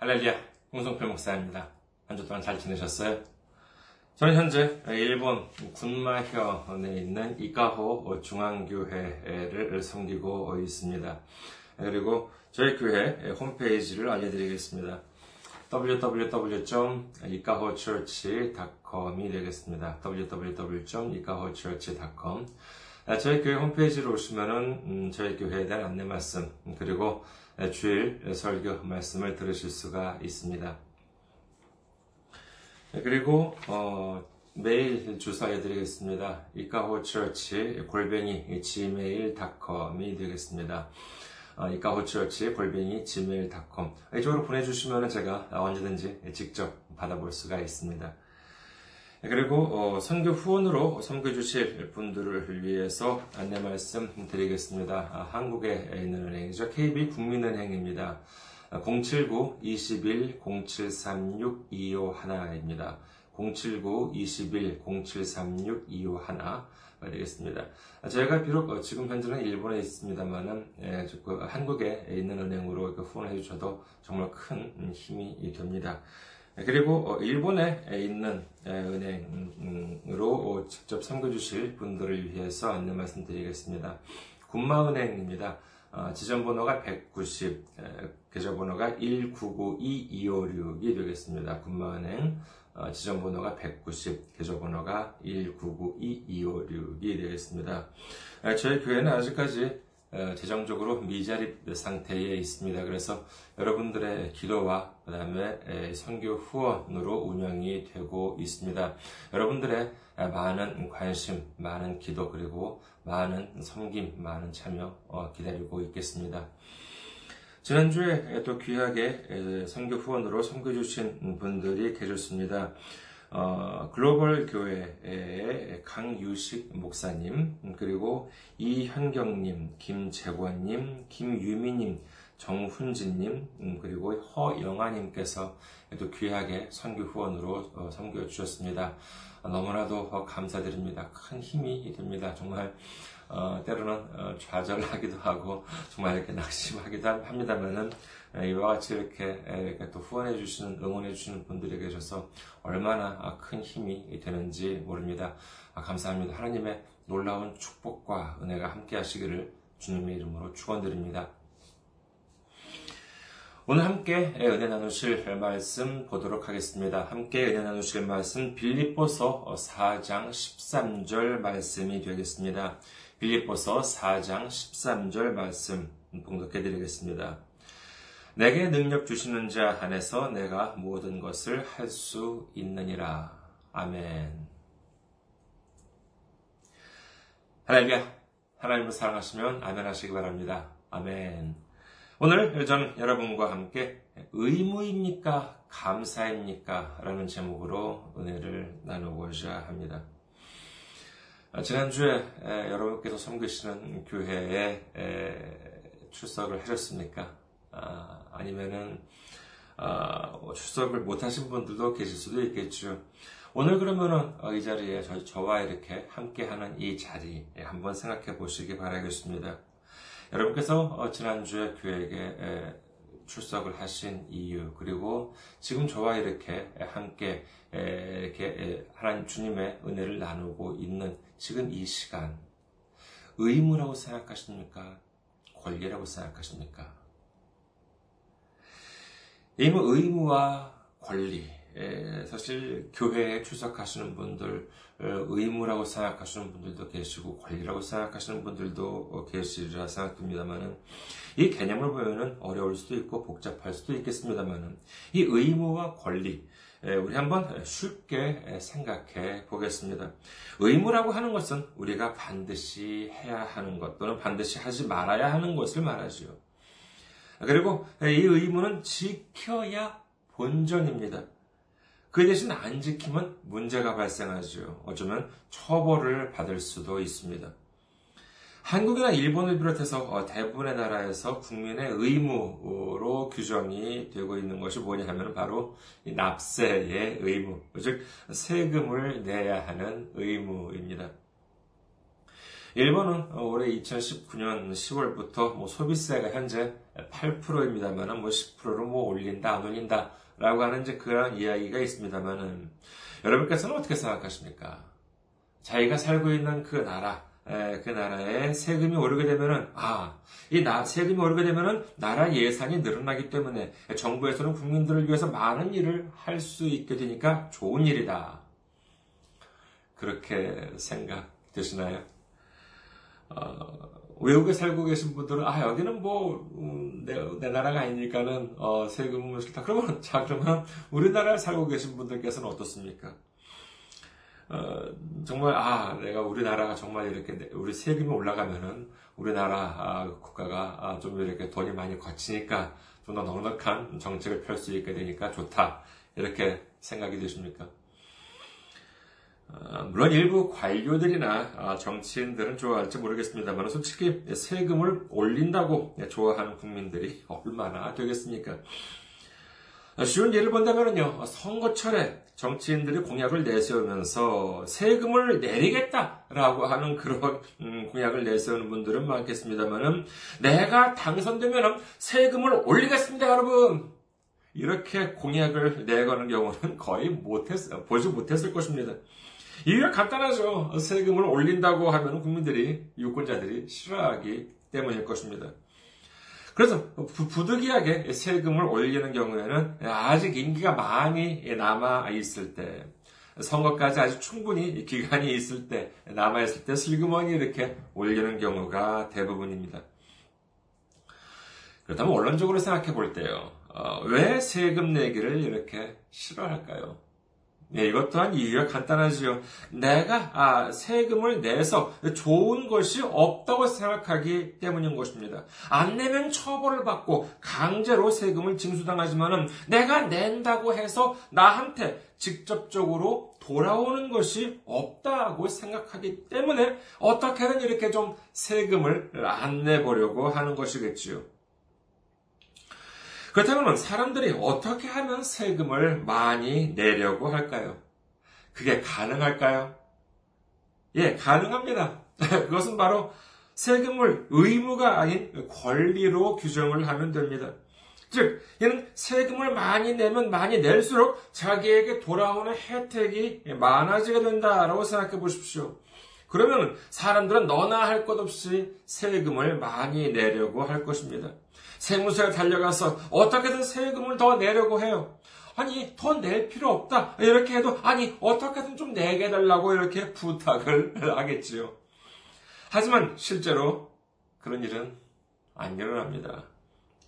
할렐루야, 홍성필 목사입니다. 한 주 동안 잘 지내셨어요? 저는 현재 일본 군마현에 있는 이카호 중앙교회를 섬기고 있습니다. 그리고 저희 교회 홈페이지를 알려드리겠습니다. www.ikahochurch.com이 되겠습니다. www.ikahochurch.com 저희 교회 홈페이지로 오시면은 음, 저희 교회에 대한 안내 말씀 그리고 주일 설교 말씀을 들으실 수가 있습니다. 그리고 어, 메일 주소 알려드리겠습니다. 이카호처치 골뱅이 gmail.com이 되겠습니다. 어, 이카호처치 골뱅이 gmail.com 이쪽으로 보내주시면 제가 언제든지 직접 받아볼 수가 있습니다. 그리고 어, 선교 후원으로 선교 주실 분들을 위해서 안내 말씀 드리겠습니다. 아, 한국에 있는 은행이죠. KB 국민은행입니다. 079-21-0736-251입니다. 079-21-0736-251 되겠습니다. 저희가 비록 어, 지금 현재는 일본에 있습니다만은 예, 그 한국에 있는 은행으로 후원해 주셔도 정말 큰 힘이 됩니다. 네, 그리고 어, 일본에 있는 은행으로 어, 직접 섬겨주실 분들을 위해서 안내 말씀드리겠습니다. 군마은행입니다. 어, 지점번호가 190, 계좌번호가 1992256이 되겠습니다. 군마은행 지점번호가 190, 계좌번호가 1992256이 되겠습니다. 저희 교회는 아직까지 어, 재정적으로 미자립 상태에 있습니다. 그래서 여러분들의 기도와 그 다음에 선교 후원으로 운영이 되고 있습니다. 여러분들의 많은 관심, 많은 기도 그리고 많은 섬김, 많은 참여 어, 기다리고 있겠습니다. 지난주에 또 귀하게 선교 후원으로 섬겨주신 분들이 계셨습니다. 어, 글로벌 교회의 강유식 목사님, 그리고 이현경님, 김재권님, 김유미님, 정훈진님, 음, 그리고 허영아님께서 또 귀하게 선교 후원으로 어, 섬겨 주셨습니다. 너무나도 감사드립니다. 큰 힘이 됩니다. 정말 어, 때로는 어, 좌절하기도 하고 정말 이렇게 낙심하기도 합니다만은 이와 같이 이렇게, 이렇게 또 후원해 주시는 응원해 주시는 분들이 계셔서 얼마나 큰 힘이 되는지 모릅니다. 아, 감사합니다. 하나님의 놀라운 축복과 은혜가 함께 하시기를 주님의 이름으로 축원드립니다. 오늘 함께 은혜 나누실 말씀 보도록 하겠습니다. 함께 은혜 나누실 말씀 빌립보서 4장 13절 말씀이 되겠습니다. 빌립보서 4장 13절 말씀 봉독해 드리겠습니다. 내게 능력 주시는 자 안에서 내가 모든 것을 할 수 있느니라. 아멘. 할렐루야. 하나님을 사랑하시면 아멘 하시기 바랍니다. 아멘. 오늘 저는 여러분과 함께 의무입니까? 감사입니까? 라는 제목으로 은혜를 나누고자 합니다. 아, 지난주에 여러분께서 섬기시는 교회에 출석을 하셨습니까? 아, 니면은 아, 출석을 못하신 분들도 계실 수도 있겠죠. 오늘 그러면은 어, 이 자리에 저, 저와 이렇게 함께하는 이 자리 한번 생각해 보시기 바라겠습니다. 여러분께서 어, 지난주에 교회에 출석을 하신 이유 그리고 지금 저와 이렇게 함께 이렇게 하나님 주님의 은혜를 나누고 있는 지금 이 시간 의무라고 생각하십니까? 권리라고 생각하십니까? 의무, 의무와 권리 사실 교회에 출석하시는 분들 의무라고 생각하시는 분들도 계시고 권리라고 생각하시는 분들도 계시리라 생각됩니다만은 이 개념을 보면은 어려울 수도 있고 복잡할 수도 있겠습니다만은 이 의무와 권리 우리 한번 쉽게 생각해 보겠습니다. 의무라고 하는 것은 우리가 반드시 해야 하는 것 또는 반드시 하지 말아야 하는 것을 말하지요. 그리고 이 의무는 지켜야 본전입니다. 그 대신 안 지키면 문제가 발생하죠. 어쩌면 처벌을 받을 수도 있습니다. 한국이나 일본을 비롯해서 어, 대부분의 나라에서 국민의 의무로 규정이 되고 있는 것이 뭐냐 하면 바로 납세의 의무, 즉 세금을 내야 하는 의무입니다. 일본은 올해 2019년 10월부터 뭐 소비세가 현재 8%입니다만 뭐 10%로 뭐 올린다 안 올린다 라고 하는 이제 그런 이야기가 있습니다만은 여러분께서는 어떻게 생각하십니까? 자기가 살고 있는 그 나라 그 나라에 세금이 오르게 되면은 아, 이 나, 세금이 오르게 되면은 나라 예산이 늘어나기 때문에 정부에서는 국민들을 위해서 많은 일을 할 수 있게 되니까 좋은 일이다. 그렇게 생각되시나요? 어, 외국에 살고 계신 분들은 아 여기는 뭐내 음, 내 나라가 아니니까는 어, 세금을 싫다. 그러면 자 그러면 우리나라에 살고 계신 분들께서는 어떻습니까? 어, 정말 아 내가 우리나라가 정말 이렇게 우리 세금이 올라가면은 우리나라 아, 국가가 아, 좀 이렇게 돈이 많이 거치니까 좀 더 넉넉한 정책을 펼 수 있게 되니까 좋다 이렇게 생각이 되십니까? 어, 물론 일부 관료들이나 아, 정치인들은 좋아할지 모르겠습니다만 솔직히 세금을 올린다고 좋아하는 국민들이 얼마나 되겠습니까? 쉬운 예를 본다면요, 선거철에 정치인들이 공약을 내세우면서 세금을 내리겠다라고 하는 그런 음, 공약을 내세우는 분들은 많겠습니다만은 내가 당선되면 세금을 올리겠습니다, 여러분. 이렇게 공약을 내거는 경우는 거의 못했, 보지 못했을 것입니다. 이유가 간단하죠. 세금을 올린다고 하면 국민들이, 유권자들이 싫어하기 때문일 것입니다. 그래서 부득이하게 세금을 올리는 경우에는 아직 임기가 많이 남아 있을 때, 선거까지 아주 충분히 기간이 있을 때, 남아 있을 때 슬그머니 이렇게 올리는 경우가 대부분입니다. 그렇다면 원론적으로 생각해 볼 때요, 어, 왜 세금 내기를 이렇게 싫어할까요? 네, 이것 또한 이유가 간단하지요. 내가 아, 세금을 내서 좋은 것이 없다고 생각하기 때문인 것입니다. 안 내면 처벌을 받고 강제로 세금을 징수당하지만은 내가 낸다고 해서 나한테 직접적으로 돌아오는 것이 없다고 생각하기 때문에 어떻게든 이렇게 좀 세금을 안 내보려고 하는 것이겠지요. 그렇다면 사람들이 어떻게 하면 세금을 많이 내려고 할까요? 그게 가능할까요? 예, 가능합니다. 그것은 바로 세금을 의무가 아닌 권리로 규정을 하면 됩니다. 즉, 이는 세금을 많이 내면 많이 낼수록 자기에게 돌아오는 혜택이 많아지게 된다라고 생각해 보십시오. 그러면 사람들은 너나 할 것 없이 세금을 많이 내려고 할 것입니다. 세무서에 달려가서 어떻게든 세금을 더 내려고 해요. 아니, 더낼 필요 없다. 이렇게 해도, 아니, 어떻게든 좀 내게 해달라고 이렇게 부탁을 하겠지요. 하지만 실제로 그런 일은 안 일어납니다.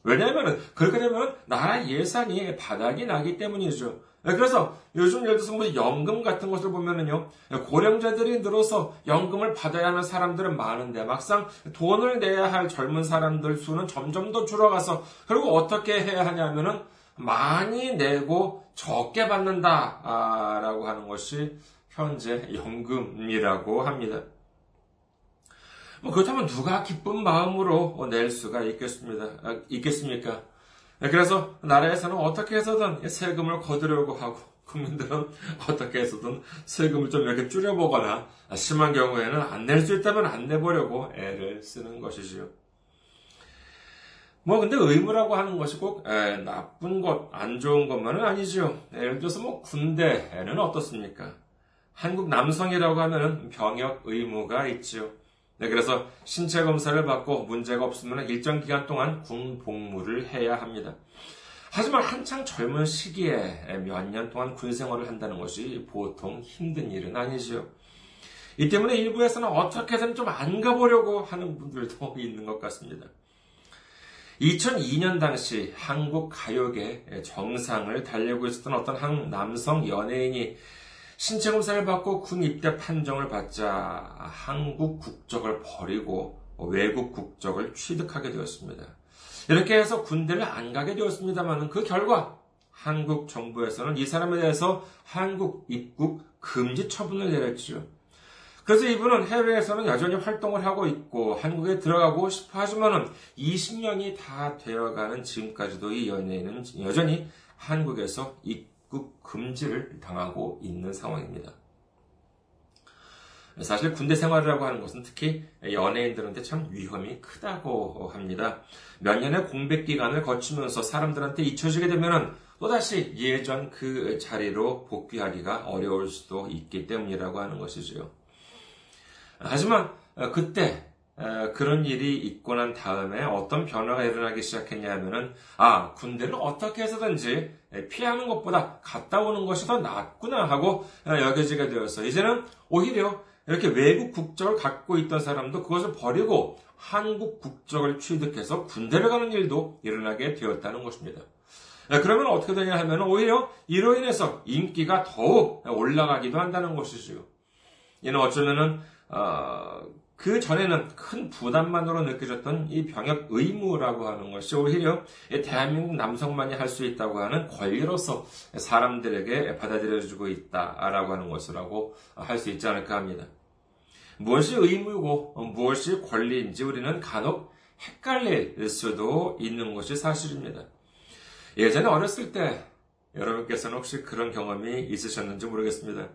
왜냐하면, 그렇게 되면 나라 예산이 바닥이 나기 때문이죠. 네, 그래서 요즘 예를 들어서 뭐 연금 같은 것을 보면은요, 고령자들이 늘어서 연금을 받아야 하는 사람들은 많은데 막상 돈을 내야 할 젊은 사람들 수는 점점 더 줄어가서 결국 어떻게 해야 하냐면은 많이 내고 적게 받는다라고 하는 것이 현재 연금이라고 합니다. 뭐 그렇다면 누가 기쁜 마음으로 낼 수가 있겠습니다. 아, 있겠습니까? 네, 그래서 나라에서는 어떻게 해서든 세금을 거두려고 하고 국민들은 어떻게 해서든 세금을 좀 이렇게 줄여보거나 심한 경우에는 안 낼 수 있다면 안 내보려고 애를 쓰는 것이지요. 뭐 근데 의무라고 하는 것이 꼭 에, 나쁜 것, 안 좋은 것만은 아니죠. 예를 들어서 뭐 군대에는 어떻습니까? 한국 남성이라고 하면은 병역 의무가 있지요. 네, 그래서 신체 검사를 받고 문제가 없으면 일정 기간 동안 군 복무를 해야 합니다. 하지만 한창 젊은 시기에 몇 년 동안 군 생활을 한다는 것이 보통 힘든 일은 아니지요. 이 때문에 일부에서는 어떻게든 좀 안 가보려고 하는 분들도 있는 것 같습니다. 2002년 당시 한국 가요계 정상을 달리고 있었던 어떤 한 남성 연예인이 신체 검사를 받고 군 입대 판정을 받자 한국 국적을 버리고 외국 국적을 취득하게 되었습니다. 이렇게 해서 군대를 안 가게 되었습니다만 그 결과 한국 정부에서는 이 사람에 대해서 한국 입국 금지 처분을 내렸죠. 그래서 이분은 해외에서는 여전히 활동을 하고 있고 한국에 들어가고 싶어 하지만은 20년이 다 되어가는 지금까지도 이 연예인은 여전히 한국에서 입 입국 금지를 당하고 있는 상황입니다. 사실 군대 생활이라고 하는 것은 특히 연예인들한테 참 위험이 크다고 합니다. 몇 년의 공백 기간을 거치면서 사람들한테 잊혀지게 되면은 또다시 예전 그 자리로 복귀하기가 어려울 수도 있기 때문이라고 하는 것이지요. 하지만 그때 그런 일이 있고 난 다음에 어떤 변화가 일어나기 시작했냐 하면은, 아, 군대를 어떻게 해서든지 피하는 것보다 갔다 오는 것이 더 낫구나 하고 여겨지게 되었어. 이제는 오히려 이렇게 외국 국적을 갖고 있던 사람도 그것을 버리고 한국 국적을 취득해서 군대를 가는 일도 일어나게 되었다는 것입니다. 그러면 어떻게 되냐 하면 오히려 이로 인해서 인기가 더욱 올라가기도 한다는 것이지요. 이는 어쩌면은 어, 그 전에는 큰 부담만으로 느껴졌던 이 병역 의무라고 하는 것이 오히려 대한민국 남성만이 할 수 있다고 하는 권리로서 사람들에게 받아들여지고 있다라고 하는 것이라고 할 수 있지 않을까 합니다. 무엇이 의무고 무엇이 권리인지 우리는 간혹 헷갈릴 수도 있는 것이 사실입니다. 예전에 어렸을 때 여러분께서는 혹시 그런 경험이 있으셨는지 모르겠습니다.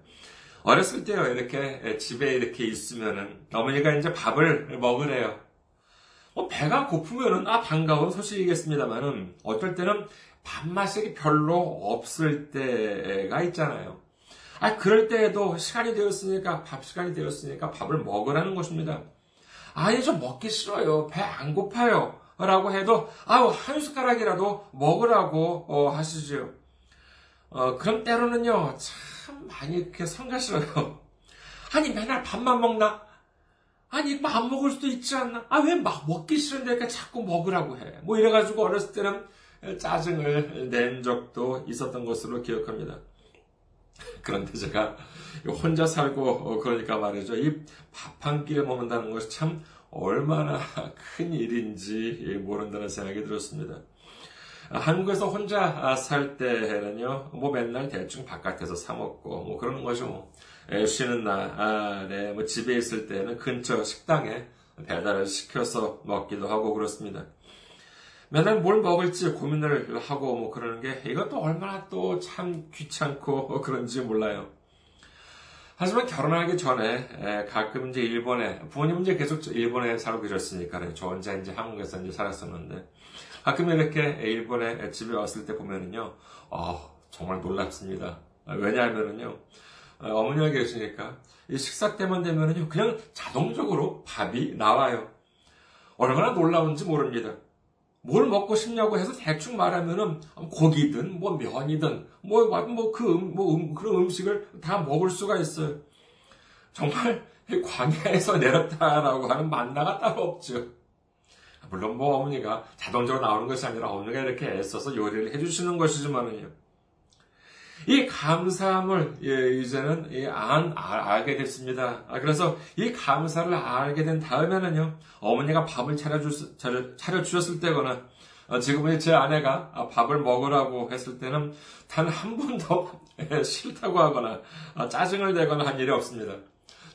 어렸을 때요, 이렇게 집에 이렇게 있으면은 어머니가 이제 밥을 먹으래요. 뭐 배가 고프면은 아 반가운 소식이겠습니다만은 어떨 때는 밥맛이 별로 없을 때가 있잖아요. 아 그럴 때에도 시간이 되었으니까 밥 시간이 되었으니까 밥을 먹으라는 것입니다. 아니 좀 먹기 싫어요. 배 안 고파요. 라고 해도 아우 한 숟가락이라도 먹으라고 어, 하시죠. 어, 그럼 때로는요 참 참 많이 이렇게 성가시어요. 아니, 맨날 밥만 먹나? 아니, 밥 먹을 수도 있지 않나? 아, 왜 막 먹기 싫은데 이렇게 자꾸 먹으라고 해? 뭐 이래가지고 어렸을 때는 짜증을 낸 적도 있었던 것으로 기억합니다. 그런데 제가 혼자 살고 그러니까 말이죠. 이 밥 한 끼를 먹는다는 것이 참 얼마나 큰 일인지 모른다는 생각이 들었습니다. 한국에서 혼자 살 때는요, 뭐 맨날 대충 바깥에서 사먹고, 뭐 그러는 거죠, 뭐. 쉬는 날에, 뭐 집에 있을 때는 근처 식당에 배달을 시켜서 먹기도 하고 그렇습니다. 맨날 뭘 먹을지 고민을 하고 뭐 그러는 게 이것도 얼마나 또 참 귀찮고 그런지 몰라요. 하지만 결혼하기 전에 가끔 이제 일본에 부모님 이제 계속 일본에 살고 계셨으니까 저 혼자 이제 한국에서 이제 살았었는데 가끔 이렇게 일본에 집에 왔을 때 보면은요, 어, 정말 놀랍습니다. 왜냐하면은요, 어머니가 계시니까 이 식사 때만 되면은요, 그냥 자동적으로 밥이 나와요. 얼마나 놀라운지 모릅니다. 뭘 먹고 싶냐고 해서 대충 말하면은 고기든 뭐 면이든 뭐뭐그 음, 뭐 음, 그런 음식을 다 먹을 수가 있어요. 정말 광야에서 내렸다라고 하는 만나가 따로 없죠. 물론 뭐 어머니가 자동적으로 나오는 것이 아니라 어머니가 이렇게 애써서 요리를 해주시는 것이지만은요. 이 감사함을 예, 이제는 예, 안, 아, 알게 됐습니다. 아, 그래서 이 감사를 알게 된 다음에는요, 어머니가 밥을 차려주, 차려, 주셨을 때거나, 어, 지금은 제 아내가 밥을 먹으라고 했을 때는 단 한 번도 예, 싫다고 하거나 아, 짜증을 내거나 한 일이 없습니다.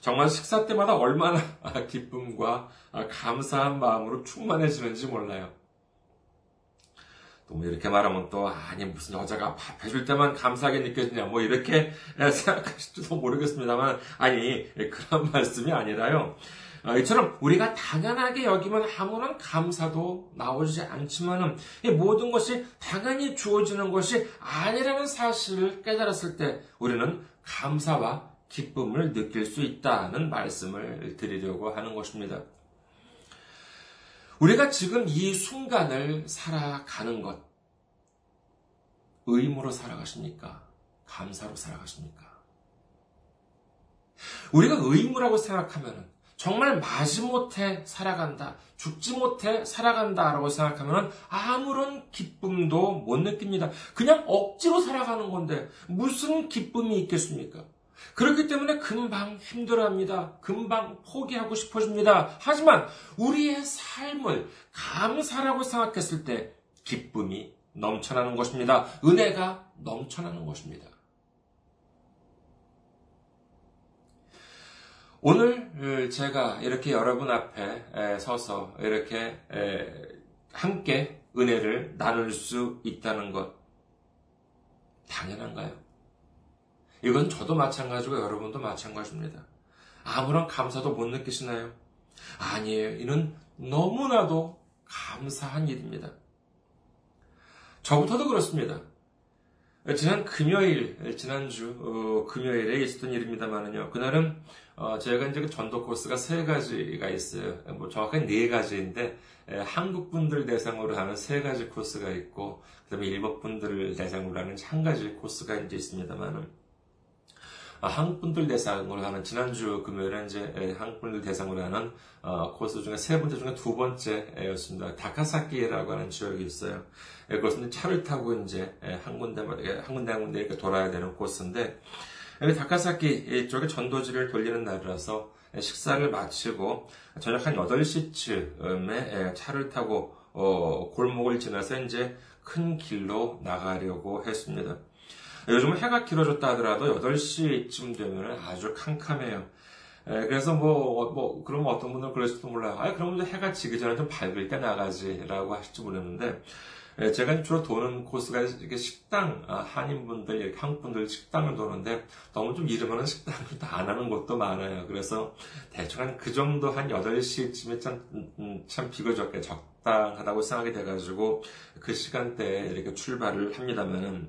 정말 식사 때마다 얼마나 기쁨과 감사한 마음으로 충만해지는지 몰라요. 또뭐 이렇게 말하면 또 아니 무슨 여자가 밥 해줄 때만 감사하게 느껴지냐 뭐 이렇게 생각하실지도 모르겠습니다만 아니 그런 말씀이 아니라요. 어, 이처럼 우리가 당연하게 여기면 아무런 감사도 나오지 않지만은 모든 것이 당연히 주어지는 것이 아니라는 사실을 깨달았을 때 우리는 감사와 기쁨을 느낄 수 있다는 말씀을 드리려고 하는 것입니다. 우리가 지금 이 순간을 살아가는 것, 의무로 살아가십니까? 감사로 살아가십니까? 우리가 의무라고 생각하면 정말 마지못해 살아간다, 죽지 못해 살아간다라고 생각하면 아무런 기쁨도 못 느낍니다. 그냥 억지로 살아가는 건데 무슨 기쁨이 있겠습니까? 그렇기 때문에 금방 힘들어합니다. 금방 포기하고 싶어집니다. 하지만 우리의 삶을 감사라고 생각했을 때 기쁨이 넘쳐나는 것입니다. 은혜가 넘쳐나는 것입니다. 오늘 제가 이렇게 여러분 앞에 서서 이렇게 함께 은혜를 나눌 수 있다는 것 당연한가요? 이건 저도 마찬가지고 여러분도 마찬가지입니다. 아무런 감사도 못 느끼시나요? 아니에요. 이는 너무나도 감사한 일입니다. 저부터도 그렇습니다. 지난 금요일, 지난주 어, 금요일에 있었던 일입니다만은요. 그날은 어, 제가 이제 그 전도 코스가 세 가지가 있어요. 뭐 정확하게 네 가지인데 에, 한국 분들 대상으로 하는 세 가지 코스가 있고 그다음에 일본 분들을 대상으로 하는 한 가지 코스가 이제 있습니다만은 아, 한국 분들 대상으로 하는 지난주 금요일에 이제 예, 한국 분들 대상으로 하는 어, 코스 중에 세 번째 중에 두 번째였습니다. 다카사키라고 하는 지역이 있어요. 예, 그것은 차를 타고 이제 예, 한 군데마다 한 군데 한 군데 이렇게 돌아야 되는 코스인데 다카사키 쪽에 전도지를 돌리는 날이라서 식사를 마치고 저녁 한 8시쯤에 차를 타고 어, 골목을 지나서 이제 큰 길로 나가려고 했습니다. 요즘은 해가 길어졌다 하더라도 8시쯤 되면 아주 캄캄해요. 에, 그래서 뭐, 어, 뭐, 그러면 어떤 분들은 그럴지도 몰라요. 아, 그러면 해가 지기 전에 좀 밝을 때 나가지라고 하실지 모르는데, 에, 제가 주로 도는 코스가 이게 식당, 아, 한인분들, 한국분들 식당을 도는데, 너무 좀 이르면 식당을 다 안 하는 곳도 많아요. 그래서 대충 한 그 정도 한 8시쯤에 참, 음, 음, 참 비교적 적당하다고 생각이 돼가지고, 그 시간대에 이렇게 출발을 합니다면은,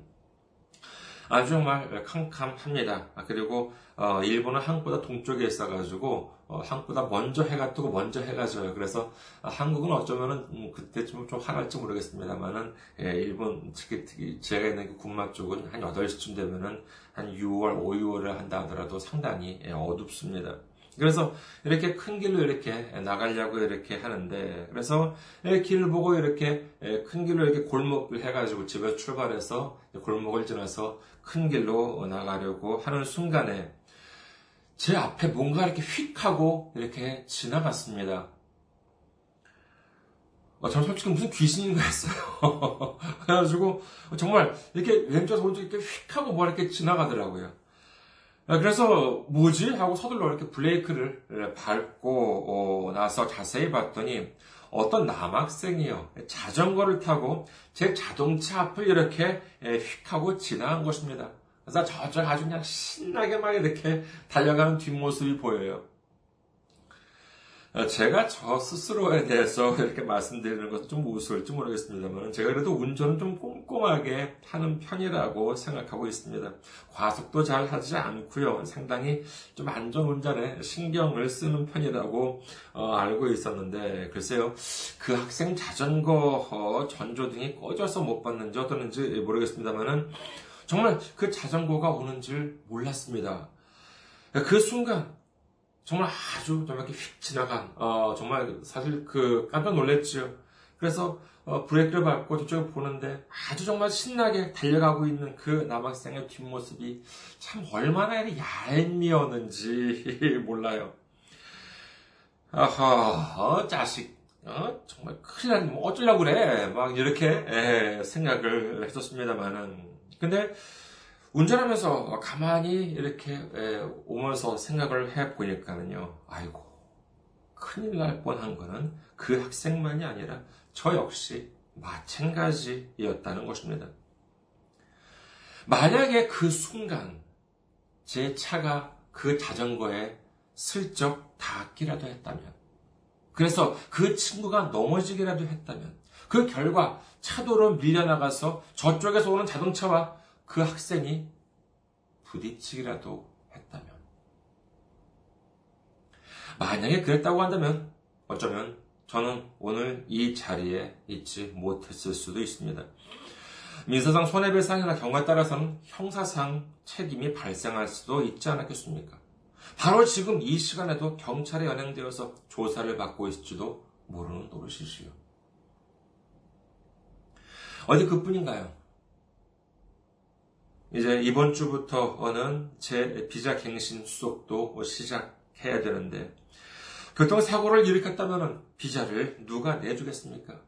아주 정말 캄캄합니다. 아, 그리고 어, 일본은 한국보다 동쪽에 있어가지고 어, 한국보다 먼저 해가 뜨고 먼저 해가 져요. 그래서 어, 한국은 어쩌면은 음, 그때쯤 좀 화날지 모르겠습니다만은 예, 일본 특히, 특히 제가 있는 그 군마 쪽은 한 8시쯤 되면은 한 6월, 5, 6월을 한다 하더라도 상당히 예, 어둡습니다. 그래서 이렇게 큰 길로 이렇게 나가려고 이렇게 하는데 그래서 길을 보고 이렇게 큰 길로 이렇게 골목을 해가지고 집에 출발해서 골목을 지나서 큰 길로 나가려고 하는 순간에 제 앞에 뭔가 이렇게 휙 하고 이렇게 지나갔습니다. 어, 저는 솔직히 무슨 귀신인가 했어요. 그래가지고 정말 이렇게 왼쪽 오른쪽 이렇게 휙 하고 뭐 이렇게 지나가더라고요. 아, 그래서 뭐지? 하고 서둘러 이렇게 브레이크를 밟고 어, 나서 자세히 봤더니 어떤 남학생이요. 자전거를 타고 제 자동차 앞을 이렇게 휙 하고 지나간 것입니다. 그래서 저쪽 아주 그냥 신나게 막 이렇게 달려가는 뒷모습이 보여요. 어, 제가 저 스스로에 대해서 이렇게 말씀드리는 것은 좀 우스울지 모르겠습니다만, 제가 그래도 운전은 좀 꼼꼼하게 하는 편이라고 생각하고 있습니다. 과속도 잘 하지 않고요. 상당히 좀 안전 운전에 신경을 쓰는 편이라고 어, 알고 있었는데, 글쎄요. 그 학생 자전거 어, 전조등이 꺼져서 못 봤는지 어떠는지 모르겠습니다만은, 정말 그 자전거가 오는 줄 몰랐습니다. 그 순간, 정말 아주 좀 이렇게 휙 지나간, 어, 정말 사실 그 깜짝 놀랬지요. 그래서 어, 브레이크를 밟고 저쪽을 보는데 아주 정말 신나게 달려가고 있는 그 남학생의 뒷모습이 참 얼마나 얄미웠는지 몰라요. 아하, 어, 자식, 어, 정말 큰일 났네. 뭐 어쩌려고 그래. 막 이렇게 에, 생각을 했었습니다만은. 근데 운전하면서 가만히 이렇게 오면서 생각을 해 보니까는요, 아이고, 큰일 날 뻔한 거는 그 학생만이 아니라 저 역시 마찬가지였다는 것입니다. 만약에 그 순간 제 차가 그 자전거에 슬쩍 닿기라도 했다면, 그래서 그 친구가 넘어지기라도 했다면, 그 결과 차도로 밀려나가서 저쪽에서 오는 자동차와 그 학생이 부딪히기라도 했다면. 만약에 그랬다고 한다면 어쩌면 저는 오늘 이 자리에 있지 못했을 수도 있습니다. 민사상 손해배상이나 경우에 따라서는 형사상 책임이 발생할 수도 있지 않았겠습니까? 바로 지금 이 시간에도 경찰에 연행되어서 조사를 받고 있을지도 모르는 노릇이시요. 어디 그뿐인가요? 이제 이번 주부터는 제 비자 갱신 수속도 시작해야 되는데 교통사고를 일으켰다면 비자를 누가 내주겠습니까?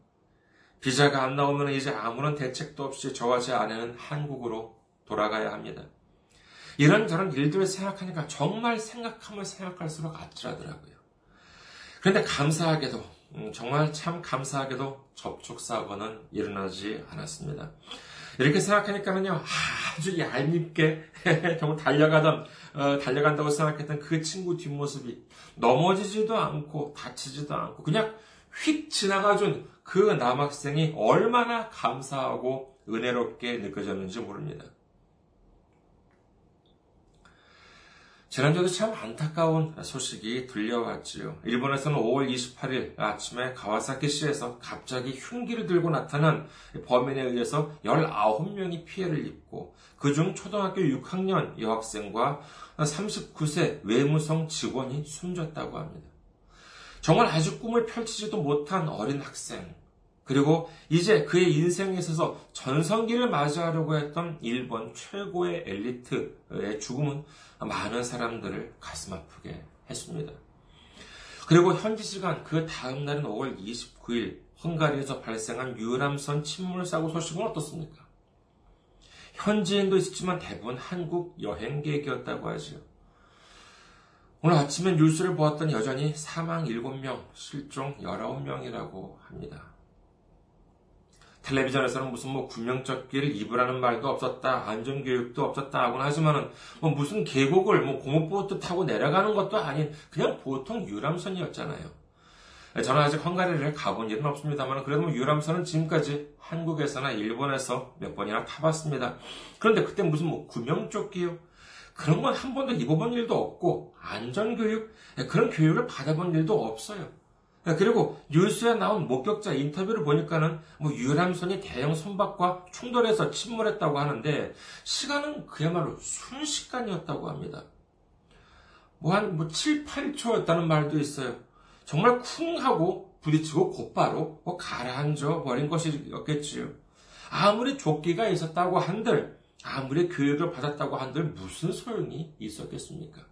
비자가 안 나오면 이제 아무런 대책도 없이 저와 제 아내는 한국으로 돌아가야 합니다. 이런저런 일들을 생각하니까 정말 생각하면 생각할수록 아찔하더라고요. 그런데 감사하게도, 음, 정말 참 감사하게도 접촉사고는 일어나지 않았습니다. 이렇게 생각하니까는요, 아주 얄밉게 정말 달려가던, 어, 달려간다고 생각했던 그 친구 뒷모습이 넘어지지도 않고 다치지도 않고 그냥 휙 지나가준 그 남학생이 얼마나 감사하고 은혜롭게 느껴졌는지 모릅니다. 지난주에도 참 안타까운 소식이 들려왔지요. 일본에서는 5월 28일 아침에 가와사키시에서 갑자기 흉기를 들고 나타난 범인에 의해서 19명이 피해를 입고 그중 초등학교 6학년 여학생과 39세 외무성 직원이 숨졌다고 합니다. 정말 아주 꿈을 펼치지도 못한 어린 학생, 그리고 이제 그의 인생에 있어서 전성기를 맞이하려고 했던 일본 최고의 엘리트의 죽음은 많은 사람들을 가슴 아프게 했습니다. 그리고 현지 시간 그 다음 날인 5월 29일 헝가리에서 발생한 유람선 침몰 사고 소식은 어떻습니까? 현지인도 있었지만 대부분 한국 여행객이었다고 하죠. 오늘 아침에 뉴스를 보았더니 여전히 사망 7명, 실종 19명이라고 합니다. 텔레비전에서는 무슨 뭐 구명조끼를 입으라는 말도 없었다, 안전교육도 없었다 하곤 하지만은 뭐 무슨 계곡을 뭐 고무보트 타고 내려가는 것도 아닌 그냥 보통 유람선이었잖아요. 저는 아직 헝가리를 가본 일은 없습니다만 그래도 뭐 유람선은 지금까지 한국에서나 일본에서 몇 번이나 타봤습니다. 그런데 그때 무슨 뭐 구명조끼요? 그런 건 한 번도 입어본 일도 없고 안전교육 그런 교육을 받아본 일도 없어요. 네, 그리고 뉴스에 나온 목격자 인터뷰를 보니까는 뭐 유람선이 대형 선박과 충돌해서 침몰했다고 하는데 시간은 그야말로 순식간이었다고 합니다. 뭐 한뭐 뭐 7, 8초였다는 말도 있어요. 정말 쿵 하고 부딪히고 곧바로 뭐 가라앉아 버린 것이었겠지요. 아무리 조끼가 있었다고 한들 아무리 교육을 받았다고 한들 무슨 소용이 있었겠습니까?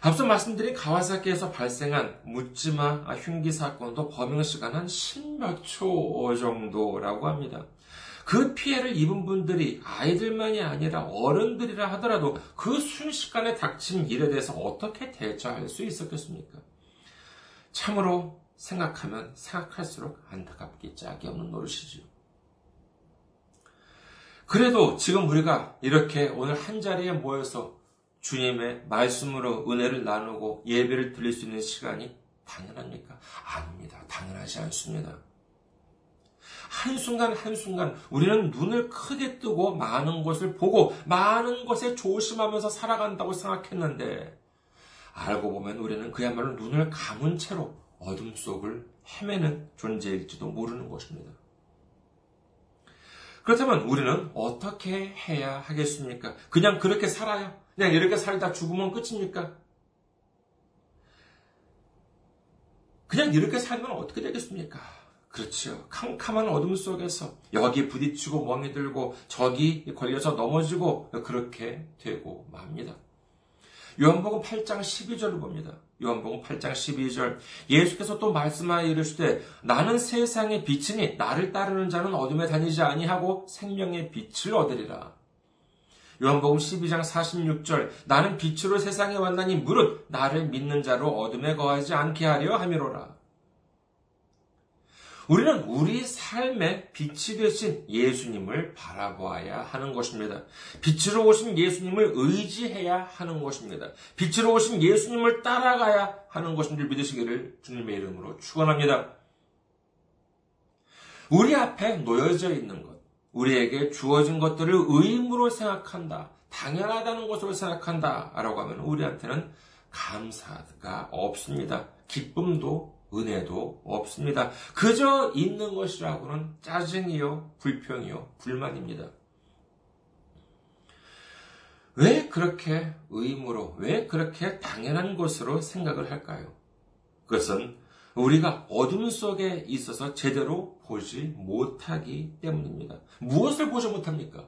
앞서 말씀드린 가와사키에서 발생한 묻지마 흉기 사건도 범행 시간 한 10몇 초 정도라고 합니다. 그 피해를 입은 분들이 아이들만이 아니라 어른들이라 하더라도 그 순식간에 닥친 일에 대해서 어떻게 대처할 수 있었겠습니까? 참으로 생각하면 생각할수록 안타깝기 짝이 없는 노릇이지요. 그래도 지금 우리가 이렇게 오늘 한 자리에 모여서 주님의 말씀으로 은혜를 나누고 예배를 드릴 수 있는 시간이 당연합니까? 아닙니다. 당연하지 않습니다. 한순간 한순간 우리는 눈을 크게 뜨고 많은 것을 보고 많은 것에 조심하면서 살아간다고 생각했는데 알고 보면 우리는 그야말로 눈을 감은 채로 어둠 속을 헤매는 존재일지도 모르는 것입니다. 그렇다면 우리는 어떻게 해야 하겠습니까? 그냥 그렇게 살아요? 그냥 이렇게 살다 죽으면 끝입니까? 그냥 이렇게 살면 어떻게 되겠습니까? 그렇죠. 캄캄한 어둠 속에서 여기 부딪히고 멍이 들고 저기 걸려서 넘어지고 그렇게 되고 맙니다. 요한복음 8장 12절을 봅니다. 요한복음 8장 12절 예수께서 또 말씀하여 이르시되 나는 세상의 빛이니 나를 따르는 자는 어둠에 다니지 아니하고 생명의 빛을 얻으리라. 요한복음 12장 46절 나는 빛으로 세상에 왔나니 무릇 나를 믿는 자로 어둠에 거하지 않게 하려 함이로라. 우리는 우리 삶의 빛이 되신 예수님을 바라보아야 하는 것입니다. 빛으로 오신 예수님을 의지해야 하는 것입니다. 빛으로 오신 예수님을 따라가야 하는 것인 줄 믿으시기를 주님의 이름으로 축원합니다. 우리 앞에 놓여져 있는 것, 우리에게 주어진 것들을 의무로 생각한다. 당연하다는 것으로 생각한다. 라고 하면 우리한테는 감사가 없습니다. 기쁨도 은혜도 없습니다. 그저 있는 것이라고는 짜증이요, 불평이요, 불만입니다. 왜 그렇게 의무로, 왜 그렇게 당연한 것으로 생각을 할까요? 그것은 우리가 어둠 속에 있어서 제대로 보지 못하기 때문입니다. 무엇을 보지 못합니까?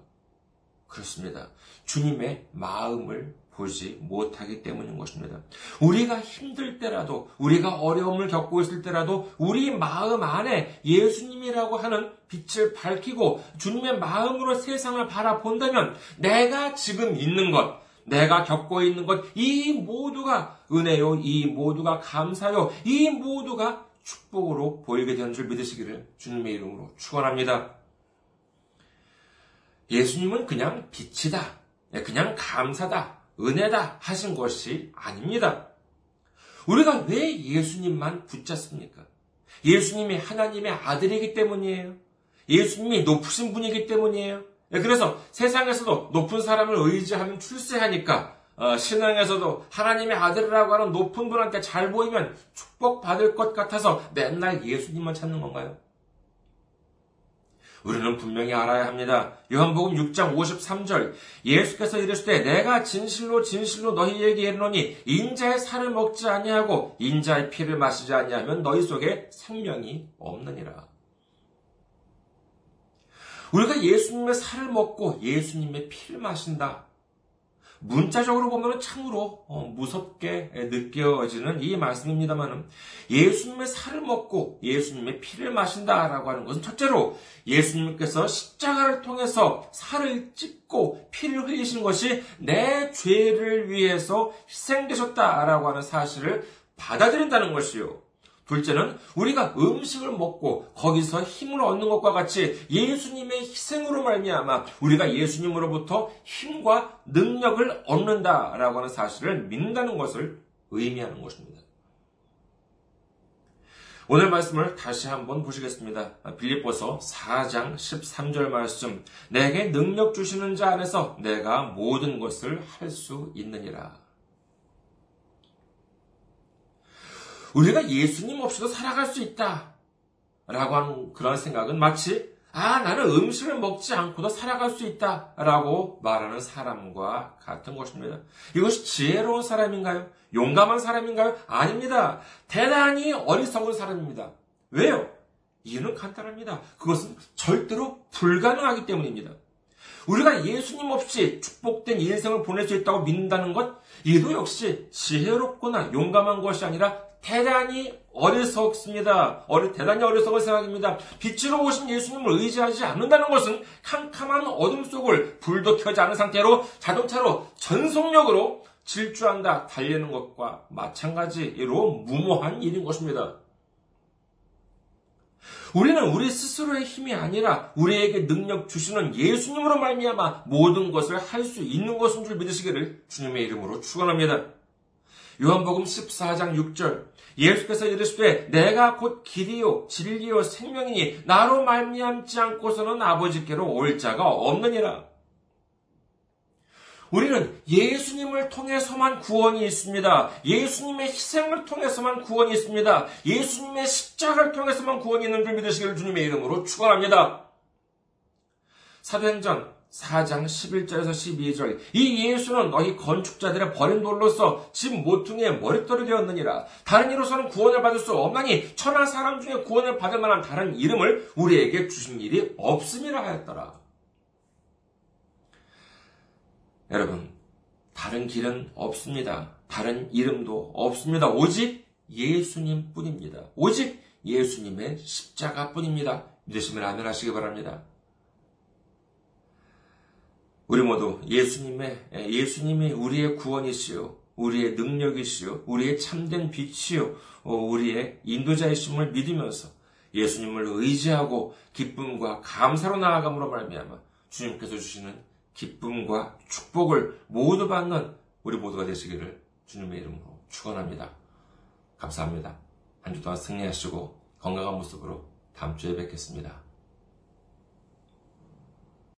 그렇습니다. 주님의 마음을 보지 못하기 때문인 것입니다. 우리가 힘들 때라도, 우리가 어려움을 겪고 있을 때라도, 우리 마음 안에 예수님이라고 하는 빛을 밝히고 주님의 마음으로 세상을 바라본다면 내가 지금 있는 것, 내가 겪고 있는 것, 이 모두가 은혜요, 이 모두가 감사요, 이 모두가 축복으로 보이게 되는 줄 믿으시기를 주님의 이름으로 축원합니다. 예수님은 그냥 빛이다. 예, 그냥 감사다. 은혜다. 하신 것이 아닙니다. 우리가 왜 예수님만 붙잡습니까? 예수님이 하나님의 아들이기 때문이에요. 예수님이 높으신 분이기 때문이에요. 예, 그래서 세상에서도 높은 사람을 의지하면 출세하니까 어, 신앙에서도 하나님의 아들이라고 하는 높은 분한테 잘 보이면 축복받을 것 같아서 맨날 예수님만 찾는 건가요? 우리는 분명히 알아야 합니다. 요한복음 6장 53절 예수께서 이르시되 내가 진실로 진실로 너희에게 이르노니 인자의 살을 먹지 아니하고 인자의 피를 마시지 아니하면 너희 속에 생명이 없느니라. 우리가 예수님의 살을 먹고 예수님의 피를 마신다. 문자적으로 보면 참으로 어, 무섭게 느껴지는 이 말씀입니다만은 예수님의 살을 먹고 예수님의 피를 마신다라고 하는 것은 첫째로 예수님께서 십자가를 통해서 살을 찢고 피를 흘리신 것이 내 죄를 위해서 희생되셨다라고 하는 사실을 받아들인다는 것이요. 둘째는 우리가 음식을 먹고 거기서 힘을 얻는 것과 같이 예수님의 희생으로 말미암아 우리가 예수님으로부터 힘과 능력을 얻는다라고 하는 사실을 믿는다는 것을 의미하는 것입니다. 오늘 말씀을 다시 한번 보시겠습니다. 빌립보서 4장 13절 말씀. 내게 능력 주시는 자 안에서 내가 모든 것을 할 수 있느니라. 우리가 예수님 없이도 살아갈 수 있다. 라고 하는 그런 생각은 마치, 아, 나는 음식을 먹지 않고도 살아갈 수 있다. 라고 말하는 사람과 같은 것입니다. 이것이 지혜로운 사람인가요? 용감한 사람인가요? 아닙니다. 대단히 어리석은 사람입니다. 왜요? 이유는 간단합니다. 그것은 절대로 불가능하기 때문입니다. 우리가 예수님 없이 축복된 인생을 보낼 수 있다고 믿는다는 것, 이도 역시 지혜롭거나 용감한 것이 아니라 대단히 어리석습니다. 어리, 대단히 어리석은 생각입니다. 빛으로 오신 예수님을 의지하지 않는다는 것은 캄캄한 어둠 속을 불도 켜지 않은 상태로 자동차로 전속력으로 질주한다, 달리는 것과 마찬가지로 무모한 일인 것입니다. 우리는 우리 스스로의 힘이 아니라 우리에게 능력 주시는 예수님으로 말미암아 모든 것을 할 수 있는 것인 줄 믿으시기를 주님의 이름으로 축원합니다. 요한복음 14장 6절 예수께서 이르시되 내가 곧 길이요 진리요 생명이니 나로 말미암지 않고서는 아버지께로 올 자가 없느니라. 우리는 예수님을 통해서만 구원이 있습니다. 예수님의 희생을 통해서만 구원이 있습니다. 예수님의 십자가를 통해서만 구원이 있는 줄 믿으시기를 주님의 이름으로 축원합니다. 사도행전 4장 11절에서 12절. 이 예수는 너희 건축자들의 버린 돌로서 집 모퉁이의 머릿돌이 되었느니라. 다른 이로서는 구원을 받을 수 없나니 천하 사람 중에 구원을 받을 만한 다른 이름을 우리에게 주신 일이 없음이라 하였더라. 여러분 다른 길은 없습니다. 다른 이름도 없습니다. 오직 예수님 뿐입니다. 오직 예수님의 십자가 뿐입니다. 믿으시면 아멘 하시기 바랍니다 우리 모두 예수님의 예, 예수님이 우리의 구원이시요, 우리의 능력이시요, 우리의 참된 빛이요, 어, 우리의 인도자이심을 믿으면서 예수님을 의지하고 기쁨과 감사로 나아감으로 말미암아 주님께서 주시는 기쁨과 축복을 모두 받는 우리 모두가 되시기를 주님의 이름으로 축원합니다. 감사합니다. 한 주 동안 승리하시고 건강한 모습으로 다음 주에 뵙겠습니다.